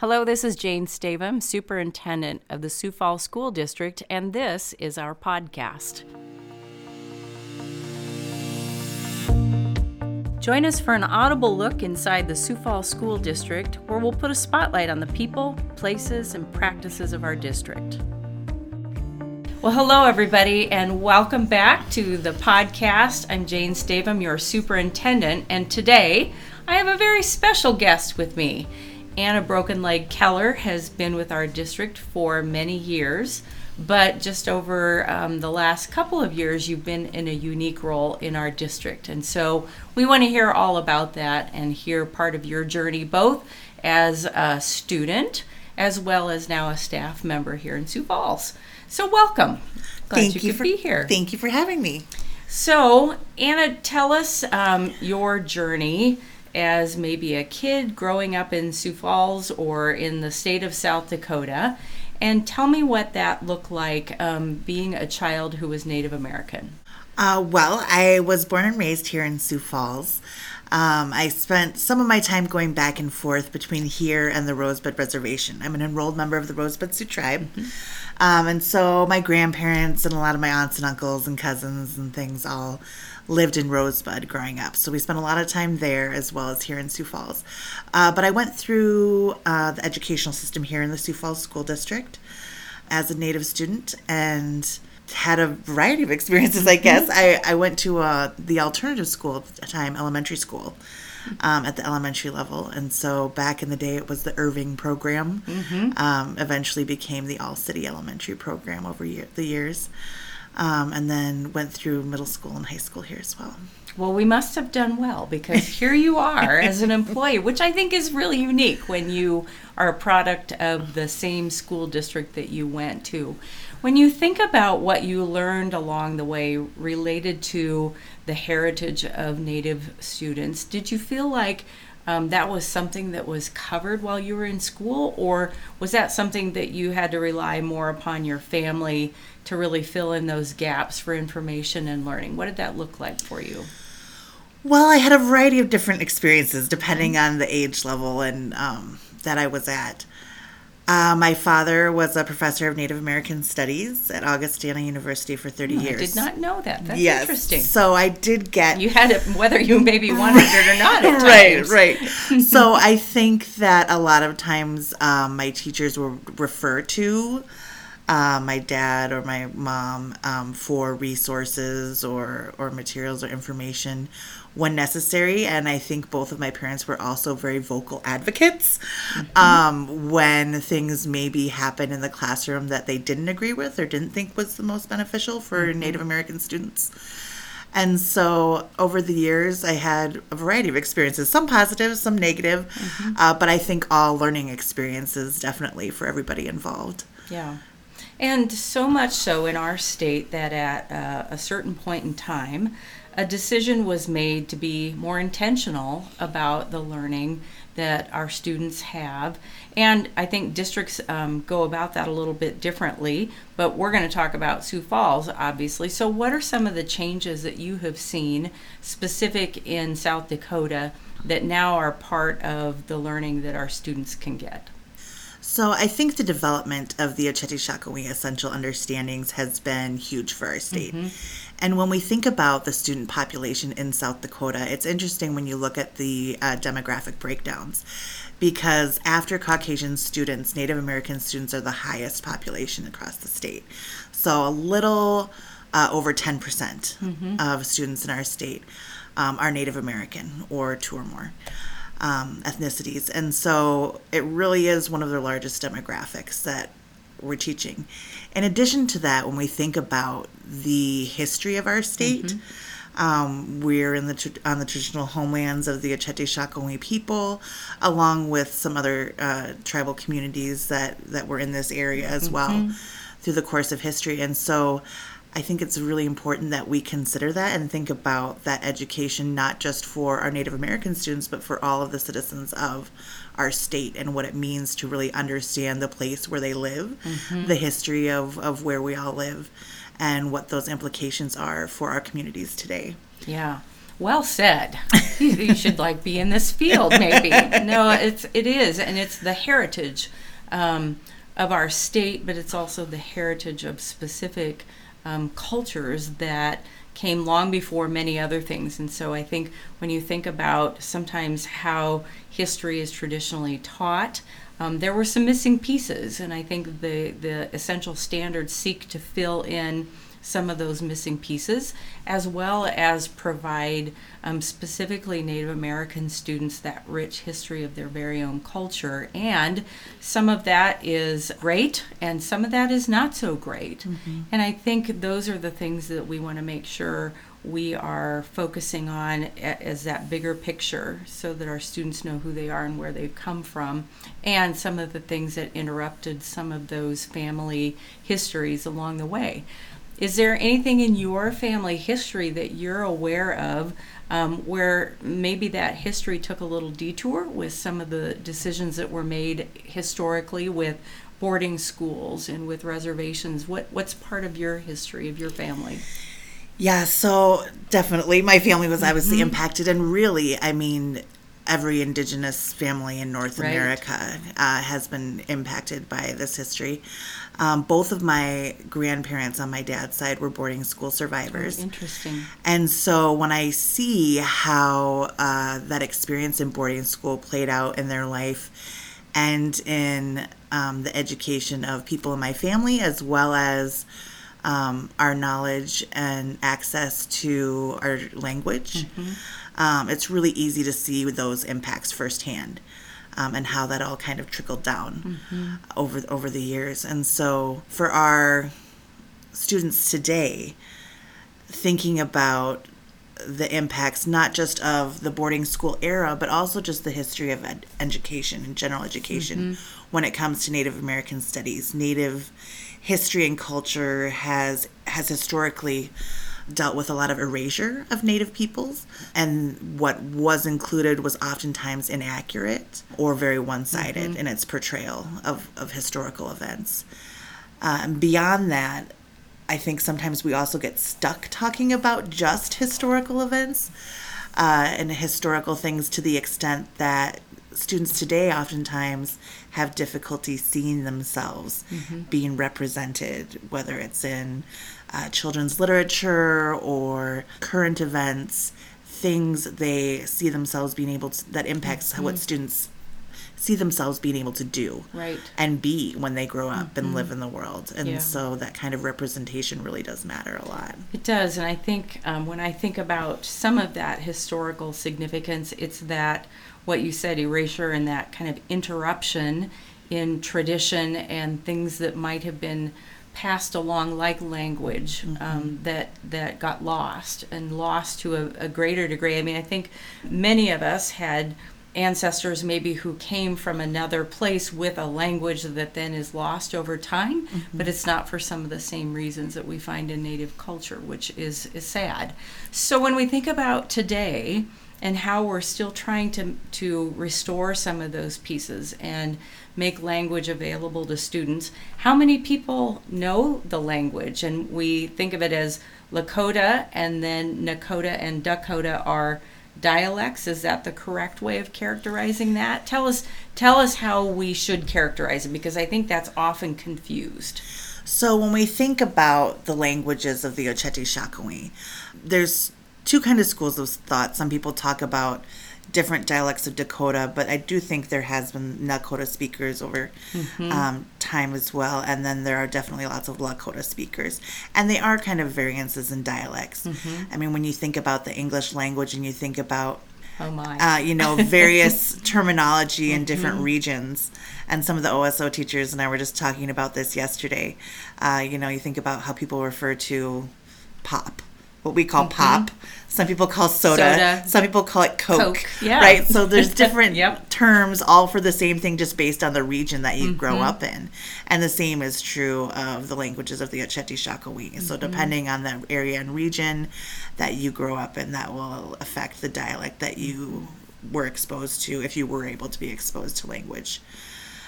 Hello, this is Jane Stavem, Superintendent of the Sioux Falls School District, and this is our podcast. Join us for an audible look inside the Sioux Falls School District, where we'll put a spotlight on the people, places, and practices of our district. Well, hello, everybody, and welcome back to the podcast. I'm Jane Stavem, your superintendent, and today I have a very special guest with me. Anna Brokenleg Keller has been with our district for many years, but just over um, the last couple of years, you've been in a unique role in our district. And so we want to hear all about that and hear part of your journey, both as a student as well as now a staff member here in Sioux Falls. So welcome. Glad thank you, you, could for be here. Thank you for having me. So, Anna, tell us um, your journey as maybe a kid growing up in Sioux Falls or in the state of South Dakota, and tell me what that looked like um, being a child who was Native American. Uh, well, I was born and raised here in Sioux Falls. Um, I spent some of my time going back and forth between here and the Rosebud Reservation. I'm an enrolled member of the Rosebud Sioux Tribe. Mm-hmm. Um, and so my grandparents and a lot of my aunts and uncles and cousins and things all lived in Rosebud growing up. So we spent a lot of time there as well as here in Sioux Falls. Uh, but I went through uh, the educational system here in the Sioux Falls School District as a Native student and had a variety of experiences, I guess. I, I went to uh, the alternative school at the time, elementary school. Um, at the elementary level. And so back in the day, it was the Irving program. Mm-hmm. Um, eventually became the All City Elementary program over year, the years um, and then went through middle school and high school here as well. Well, we must have done well because here you are as an employee, which I think is really unique when you are a product of the same school district that you went to. When you think about what you learned along the way related to the heritage of Native students, did you feel like um, that was something that was covered while you were in school, or was that something that you had to rely more upon your family to really fill in those gaps for information and learning? What did that look like for you? Well, I had a variety of different experiences depending on the age level and um, that I was at. Uh, my father was a professor of Native American Studies at Augustana University for 30 oh, years. I did not know that. That's yes. interesting. So I did get. You had it, whether you maybe wanted it or not. right, right. so I think that a lot of times um, my teachers will refer to uh, my dad or my mom um, for resources or, or materials or information when necessary. And I think both of my parents were also very vocal advocates mm-hmm. um, when things maybe happened in the classroom that they didn't agree with or didn't think was the most beneficial for mm-hmm. Native American students. And so over the years, I had a variety of experiences, some positive, some negative, mm-hmm. uh, but I think all learning experiences definitely for everybody involved. Yeah. And so much so in our state that at uh, a certain point in time, a decision was made to be more intentional about the learning that our students have. And I think districts um, go about that a little bit differently, but we're going to talk about Sioux Falls, obviously. So, what are some of the changes that you have seen specific in South Dakota that now are part of the learning that our students can get? So I think the development of the Oceti Sakowin essential understandings has been huge for our state. Mm-hmm. And when we think about the student population in South Dakota, it's interesting when you look at the uh, demographic breakdowns because after Caucasian students, Native American students are the highest population across the state. So a little uh, over 10% mm hmm of students in our state um, are Native American or two or more um, ethnicities. And so it really is one of the largest demographics that we're teaching. In addition to that, when we think about the history of our state, mm-hmm. um, we're in the on the traditional homelands of the Oceti Sakowin people, along with some other uh, tribal communities that that were in this area as mm-hmm. well through the course of history. And so, I think it's really important that we consider that and think about that education not just for our Native American students, but for all of the citizens of our state and what it means to really understand the place where they live, mm-hmm. the history of, of where we all live, and what those implications are for our communities today. Yeah. Well said. you, you should like be in this field, maybe. No, it's it is, and it's the heritage um, of our state, but it's also the heritage of specific um, cultures that came long before many other things. And so I think when you think about sometimes how history is traditionally taught, um, there were some missing pieces, and I think the the essential standards seek to fill in some of those missing pieces, as well as provide um, specifically Native American students that rich history of their very own culture. And some of that is great, and some of that is not so great. Mm-hmm. And I think those are the things that we want to make sure we are focusing on as that bigger picture so that our students know who they are and where they've come from and some of the things that interrupted some of those family histories along the way is there anything in your family history that you're aware of um, where maybe that history took a little detour with some of the decisions that were made historically with boarding schools and with reservations? What what's part of your history of your family? Yeah, so definitely my family was obviously mm-hmm. impacted, and really, I mean, every indigenous family in North right. America uh, has been impacted by this history. Um, both of my grandparents on my dad's side were boarding school survivors. Oh, interesting. And so when I see how uh, that experience in boarding school played out in their life and in um, the education of people in my family, as well as um, our knowledge and access to our language. Mm-hmm um, it's really easy to see those impacts firsthand. Um, and how that all kind of trickled down mm-hmm. over over the years. And so for our students today, thinking about the impacts not just of the boarding school era, but also just the history of ed- education and general education mm-hmm. when it comes to Native American studies. Native history and culture has has historically dealt with a lot of erasure of Native peoples, and what was included was oftentimes inaccurate or very one sided mm-hmm. in its portrayal of, of historical events. Uh, beyond that, I think sometimes we also get stuck talking about just historical events uh, and historical things to the extent that students today oftentimes have difficulty seeing themselves mm-hmm. being represented, whether it's in uh, children's literature or current events, things they see themselves being able to, that impacts mm-hmm. what students see themselves being able to do right. and be when they grow up mm-hmm. and live in the world. And yeah. so that kind of representation really does matter a lot. It does. And I think um, when I think about some of that historical significance, it's that what you said, erasure and that kind of interruption in tradition and things that might have been passed along like language mm-hmm. um, that that got lost and lost to a, a, greater degree. I mean, I think many of us had ancestors maybe who came from another place with a language that then is lost over time, mm-hmm. but it's not for some of the same reasons that we find in native culture, which is is sad. So when we think about today and how we're still trying to to restore some of those pieces and make language available to students. How many people know the language? And we think of it as Lakota and then Nakota and Dakota are dialects. Is that the correct way of characterizing that? Tell us tell us how we should characterize it because I think that's often confused. So when we think about the languages of the Oceti Sakowin, there's two kind of schools of thought. Some people talk about different dialects of Dakota, but I do think there has been Nakota speakers over mm-hmm. um, time as well, and then there are definitely lots of Lakota speakers, and they are kind of variances in dialects. Mm-hmm. I mean, when you think about the English language and you think about Oh my. Uh, you know, various terminology in different mm-hmm. regions. And some of the OSO teachers and I were just talking about this yesterday. Uh, you know, you think about how people refer to pop what we call mm-hmm. pop. Some people call soda, soda. Some people call it Coke. Coke. Yeah. Right. So there's different yep. terms, all for the same thing, just based on the region that you mm-hmm. grow up in. And the same is true of the languages of the Oceti Sakowin. Mm-hmm. So depending on the area and region that you grow up in, that will affect the dialect that you were exposed to if you were able to be exposed to language.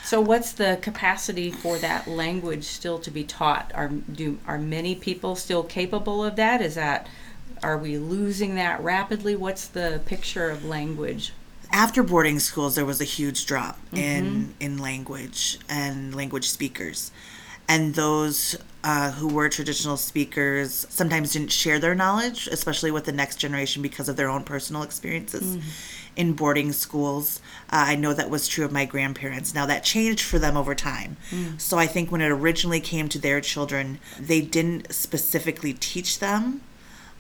So, what's the capacity for that language still to be taught? Are do are many people still capable of that? Is that Are we losing that rapidly? What's the picture of language? After boarding schools, there was a huge drop in mm-hmm. in language and language speakers, and those uh, who were traditional speakers sometimes didn't share their knowledge, especially with the next generation, because of their own personal experiences in boarding schools. Uh, I know that was true of my grandparents. Now, that changed for them over time. So I think when it originally came to their children, they didn't specifically teach them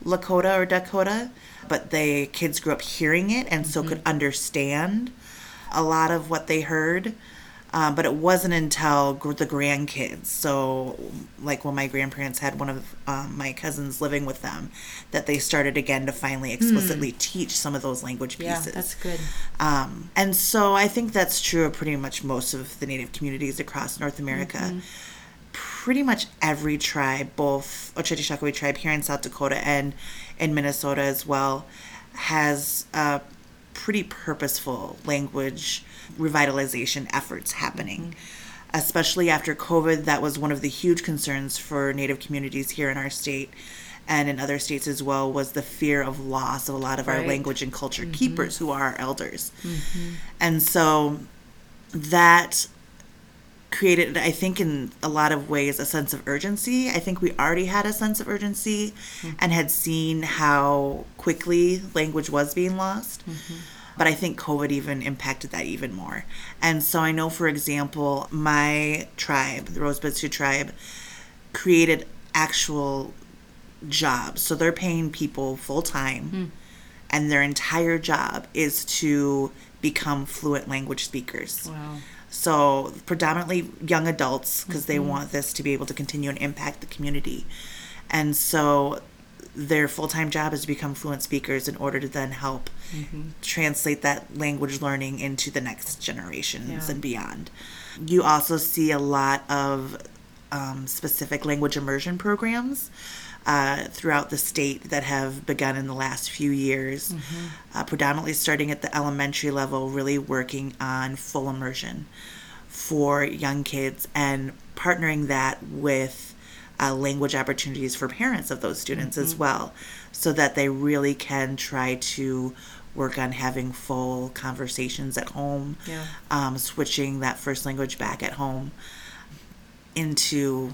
Lakota or Dakota, but the kids grew up hearing it and so could understand a lot of what they heard. Uh, but it wasn't until gr- the grandkids, so like when my grandparents had one of um, my cousins living with them, that they started again to finally explicitly teach some of those language pieces. Yeah, that's good. Um, and so I think that's true of pretty much most of the native communities across North America. Pretty much every tribe, both Oceti Sakowin tribe here in South Dakota and in Minnesota as well, has a pretty purposeful language revitalization efforts happening. Mm-hmm. Especially after COVID, that was one of the huge concerns for Native communities here in our state and in other states as well was the fear of loss of a lot of our language and culture mm-hmm. keepers who are our elders. Mm-hmm. And so that created, I think, in a lot of ways, a sense of urgency. I think we already had a sense of urgency and had seen how quickly language was being lost. But I think COVID even impacted that even more. And so I know, for example, my tribe, the Rosebud Sioux tribe, created actual jobs. So they're paying people full time, hmm. and their entire job is to become fluent language speakers. Wow. So predominantly young adults because they mm-hmm. want this to be able to continue and impact the community. And so their full-time job is to become fluent speakers in order to then help translate that language learning into the next generations Yeah. and beyond. You also see a lot of um, specific language immersion programs uh, throughout the state that have begun in the last few years, uh, predominantly starting at the elementary level, really working on full immersion for young kids and partnering that with uh, language opportunities for parents of those students as well, so that they really can try to work on having full conversations at home, Yeah. um, switching that first language back at home into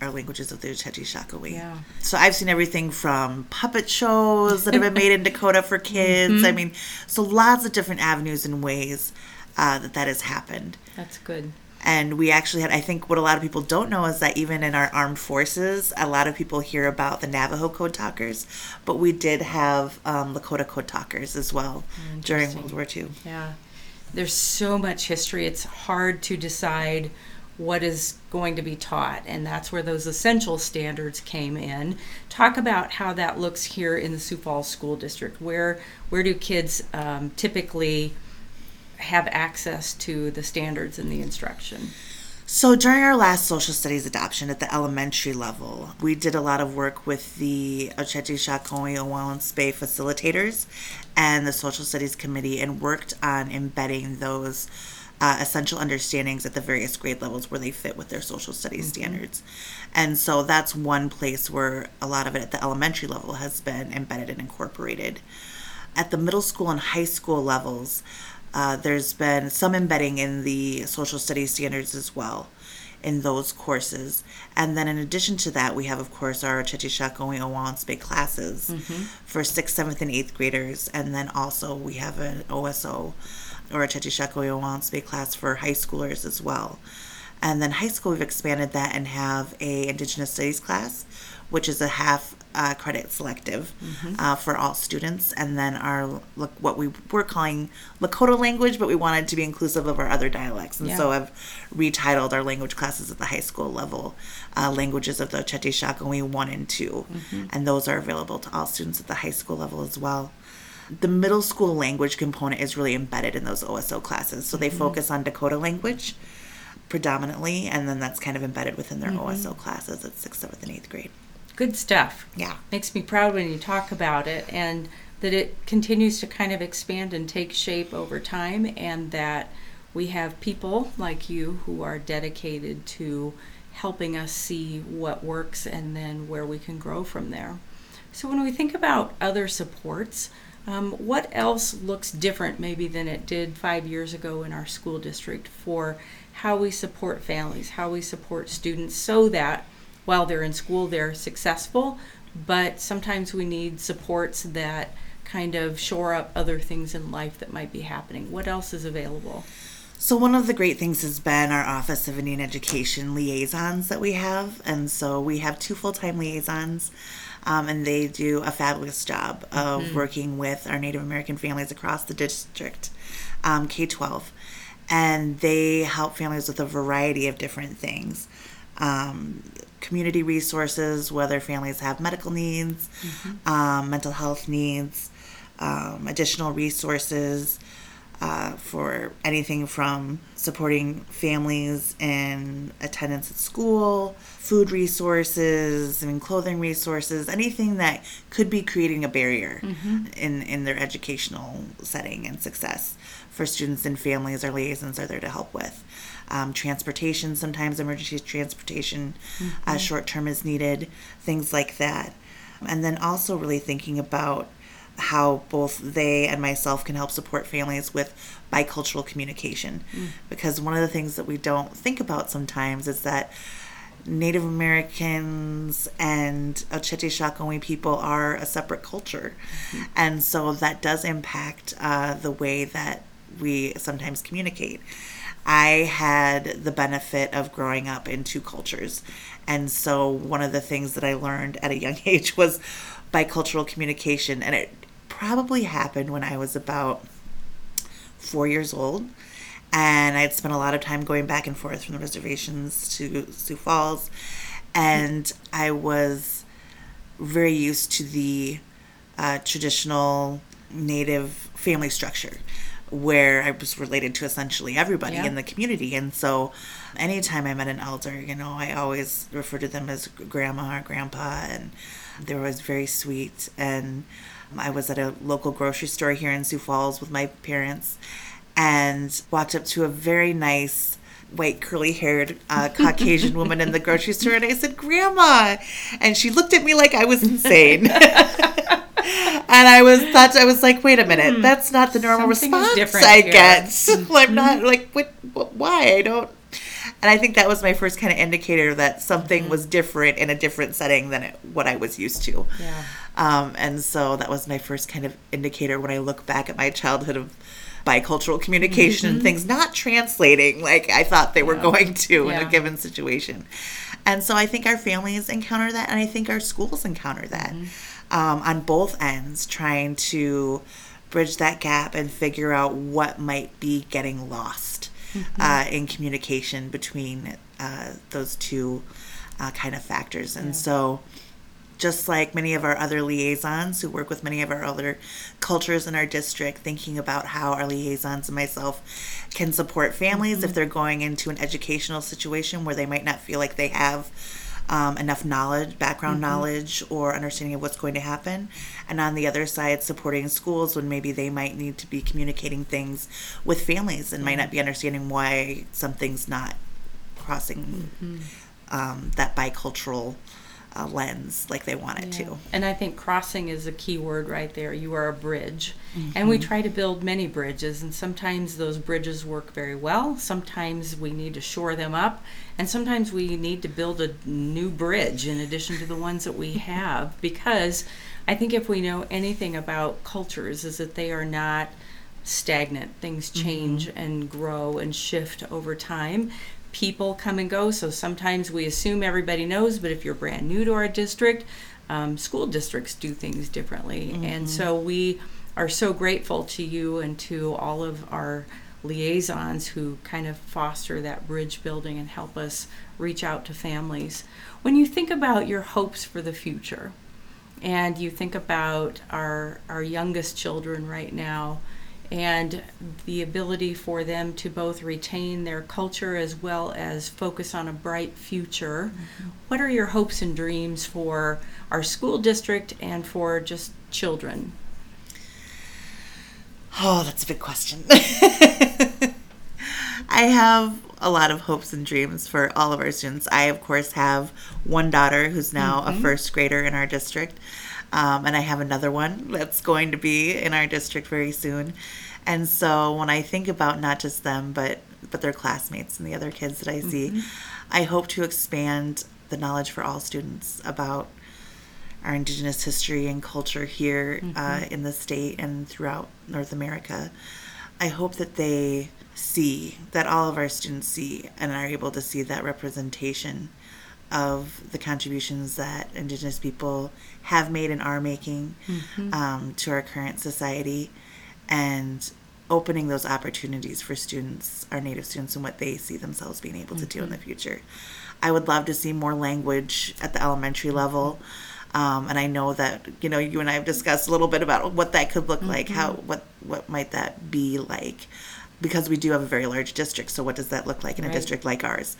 our languages of the Oceti Sakowin. Yeah. So I've seen everything from puppet shows that have been made in Dakota for kids. Mm-hmm. I mean, so lots of different avenues and ways uh, that that has happened. That's good. And we actually had, I think what a lot of people don't know is that even in our armed forces, a lot of people hear about the Navajo code talkers, but we did have um, Lakota code talkers as well during World War II. Yeah. There's so much history. It's hard to decide what is going to be taught, and that's where those essential standards came in. Talk about how that looks here in the Sioux Falls School District. Where where do kids um, typically have access to the standards and the instruction? So during our last social studies adoption at the elementary level, we did a lot of work with the Oceti Sakowin Owaunspe facilitators and the social studies committee and worked on embedding those uh, essential understandings at the various grade levels where they fit with their social studies standards. And so that's one place where a lot of it at the elementary level has been embedded and incorporated. At the middle school and high school levels, uh, there's been some embedding in the social studies standards as well in those courses. And then in addition to that, we have, of course, our Oceti Sakowin Owaunspe classes for sixth, seventh, and eighth graders. And then also we have an OSO or a Oceti Sakowin Owaunspe class for high schoolers as well. And then high school, we've expanded that and have a Indigenous Studies class, which is a half uh, credit selective uh, for all students. And then our look what we were calling Lakota language, but we wanted to be inclusive of our other dialects, and Yeah. so have retitled our language classes at the high school level, uh, languages of the Oceti Sakowin one and 2 and those are available to all students at the high school level as well the middle school language component is really embedded in those OSO classes. So they focus on Dakota language predominantly, and then that's kind of embedded within their OSO classes at sixth, seventh, and eighth grade. Good stuff. Yeah. Makes me proud when you talk about it and that it continues to kind of expand and take shape over time and that we have people like you who are dedicated to helping us see what works and then where we can grow from there. So when we think about other supports, um, what else looks different maybe than it did five years ago in our school district for how we support families, how we support students so that while they're in school they're successful, but sometimes we need supports that kind of shore up other things in life that might be happening. What else is available? So, one of the great things has been our Office of Indian Education liaisons that we have. And so, we have two full time liaisons, um, and they do a fabulous job of mm-hmm. working with our Native American families across the district, um, K 12. And they help families with a variety of different things. Um, community resources, whether families have medical needs, mm-hmm. um, mental health needs, um, additional resources uh, for anything from supporting families in attendance at school, food resources, mean, clothing resources, anything that could be creating a barrier mm-hmm. in, in their educational setting and success for students and families. Our liaisons are there to help with. Um, transportation, sometimes emergency transportation, uh, mm-hmm. uh, short term is needed, things like that. And then also really thinking about how both they and myself can help support families with bicultural communication. Mm. Because one of the things that we don't think about sometimes is that Native Americans and Sakowin people are a separate culture. Mm-hmm. And so that does impact uh, the way that we sometimes communicate. I had the benefit of growing up in two cultures. And so one of the things that I learned at a young age was bicultural communication. And it probably happened when I was about four years old. And I'd spent a lot of time going back and forth from the reservations to Sioux Falls. And I was very used to the uh, traditional native family structure where I was related to essentially everybody yeah. in the community. And so anytime I met an elder, you know, I always referred to them as grandma or grandpa. And they were always very sweet. And I was at a local grocery store here in Sioux Falls with my parents and walked up to a very nice white curly haired uh, Caucasian woman in the grocery store and I said, Grandma. And she looked at me like I was insane. and I was thought I was like, wait a minute, mm, that's not the normal response I here. get. Mm-hmm. I'm not like what, what why? I don't and I think that was my first kind of indicator that something mm-hmm. was different in a different setting than it, what I was used to. Yeah. Um, and so that was my first kind of indicator when I look back at my childhood of bicultural communication mm-hmm. and things not translating like I thought they were yeah. going to yeah. in a given situation. And so I think our families encounter that, and I think our schools encounter that mm-hmm. Um, on both ends, trying to bridge that gap and figure out what might be getting lost mm-hmm. uh, in communication between uh, those two uh, kind of factors. And yeah. so, just like many of our other liaisons who work with many of our other cultures in our district, thinking about how our liaisons and myself can support families mm-hmm. if they're going into an educational situation where they might not feel like they have um, enough knowledge, background mm-hmm. knowledge, or understanding of what's going to happen. And on the other side, supporting schools when maybe they might need to be communicating things with families and mm-hmm. might not be understanding why something's not crossing mm-hmm. um, that bicultural uh, lens like they want it yeah. to. And I think crossing is a key word right there. You are a bridge. Mm-hmm. And we try to build many bridges, and sometimes those bridges work very well. Sometimes we need to shore them up, and sometimes we need to build a new bridge in addition to the ones that we have because I think if we know anything about cultures is that they are not stagnant. Things mm-hmm. change mm-hmm. and grow and shift over time people come and go. So sometimes we assume everybody knows, but if you're brand new to our district, um, school districts do things differently. Mm-hmm. And so we are so grateful to you and to all of our liaisons who kind of foster that bridge building and help us reach out to families. When you think about your hopes for the future, and you think about our our youngest children right now, and the ability for them to both retain their culture as well as focus on a bright future. Mm-hmm. What are your hopes and dreams for our school district and for just children? Oh, that's a big question. I have a lot of hopes and dreams for all of our students. I, of course, have one daughter who's now mm-hmm. a first grader in our district. Um, and I have another one that's going to be in our district very soon. And so when I think about not just them, but but their classmates and the other kids that I see, mm-hmm. I hope to expand the knowledge for all students about our indigenous history and culture here mm-hmm. uh, in the state and throughout North America. I hope that they see that all of our students see and are able to see that representation of the contributions that indigenous people have made and are making mm-hmm. um, to our current society and opening those opportunities for students our native students and what they see themselves being able to mm-hmm. do in the mm-hmm. future i would love to see more language at the elementary level um, and I know that you know you and I have discussed a little bit about what that could look mm-hmm. like. How what what might that be like? Because we do have a very large district. So what does that look like in right. a district like ours?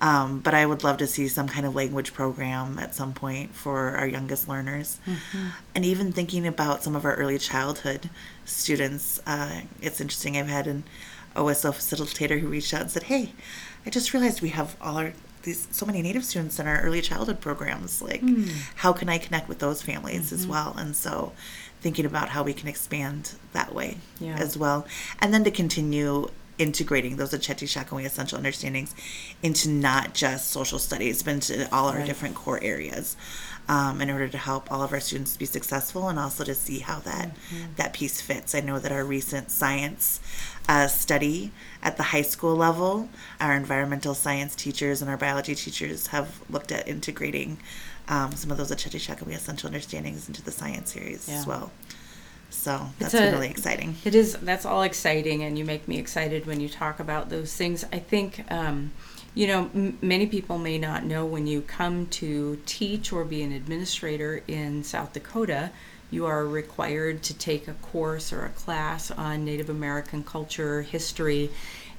Um, but I would love to see some kind of language program at some point for our youngest learners. Mm-hmm. And even thinking about some of our early childhood students, uh, it's interesting. I've had an OSO facilitator who reached out and said, Hey, I just realized we have all our these so many native students in our early childhood programs like mm. how can i connect with those families mm-hmm. as well and so thinking about how we can expand that way yeah. as well and then to continue integrating those Oceti Sakowin essential understandings into not just social studies but into all our right. different core areas um, in order to help all of our students be successful and also to see how that mm-hmm. that piece fits. I know that our recent science uh, study at the high school level, our environmental science teachers and our biology teachers have looked at integrating um, some of those Oceti Sakowin essential understandings into the science series yeah. as well. So that's a, really exciting. It is. That's all exciting, and you make me excited when you talk about those things. I think. Um, you know, m- many people may not know when you come to teach or be an administrator in South Dakota, you are required to take a course or a class on Native American culture, history.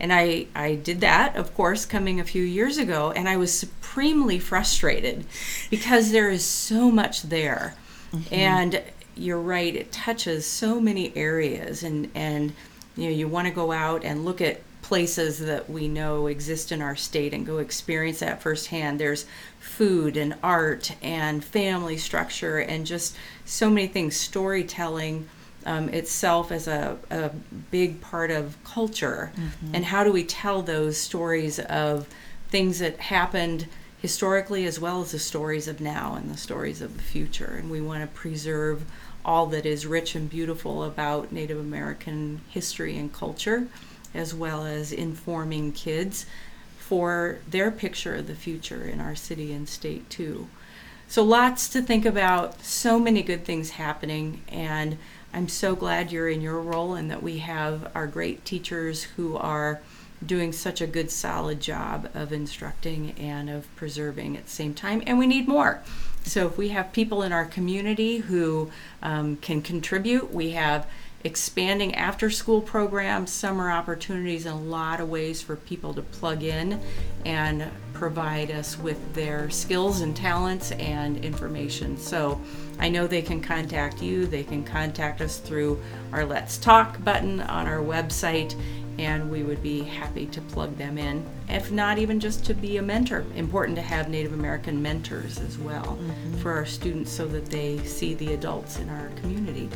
And I, I did that, of course, coming a few years ago, and I was supremely frustrated because there is so much there. Mm-hmm. And you're right, it touches so many areas, and, and you know, you want to go out and look at places that we know exist in our state and go experience that firsthand. There's food and art and family structure and just so many things. Storytelling um, itself as a, a big part of culture. Mm-hmm. And how do we tell those stories of things that happened historically as well as the stories of now and the stories of the future? And we want to preserve all that is rich and beautiful about Native American history and culture as well as informing kids for their picture of the future in our city and state too. So lots to think about, so many good things happening and I'm so glad you're in your role and that we have our great teachers who are doing such a good solid job of instructing and of preserving at the same time and we need more so if we have people in our community who um, can contribute we have expanding after school programs, summer opportunities, and a lot of ways for people to plug in and provide us with their skills and talents and information. So I know they can contact you, they can contact us through our Let's Talk button on our website. And we would be happy to plug them in, if not even just to be a mentor. Important to have Native American mentors as well mm-hmm. for our students so that they see the adults in our community.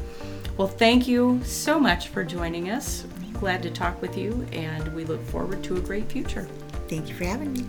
Well, thank you so much for joining us. Glad to talk with you, and we look forward to a great future. Thank you for having me.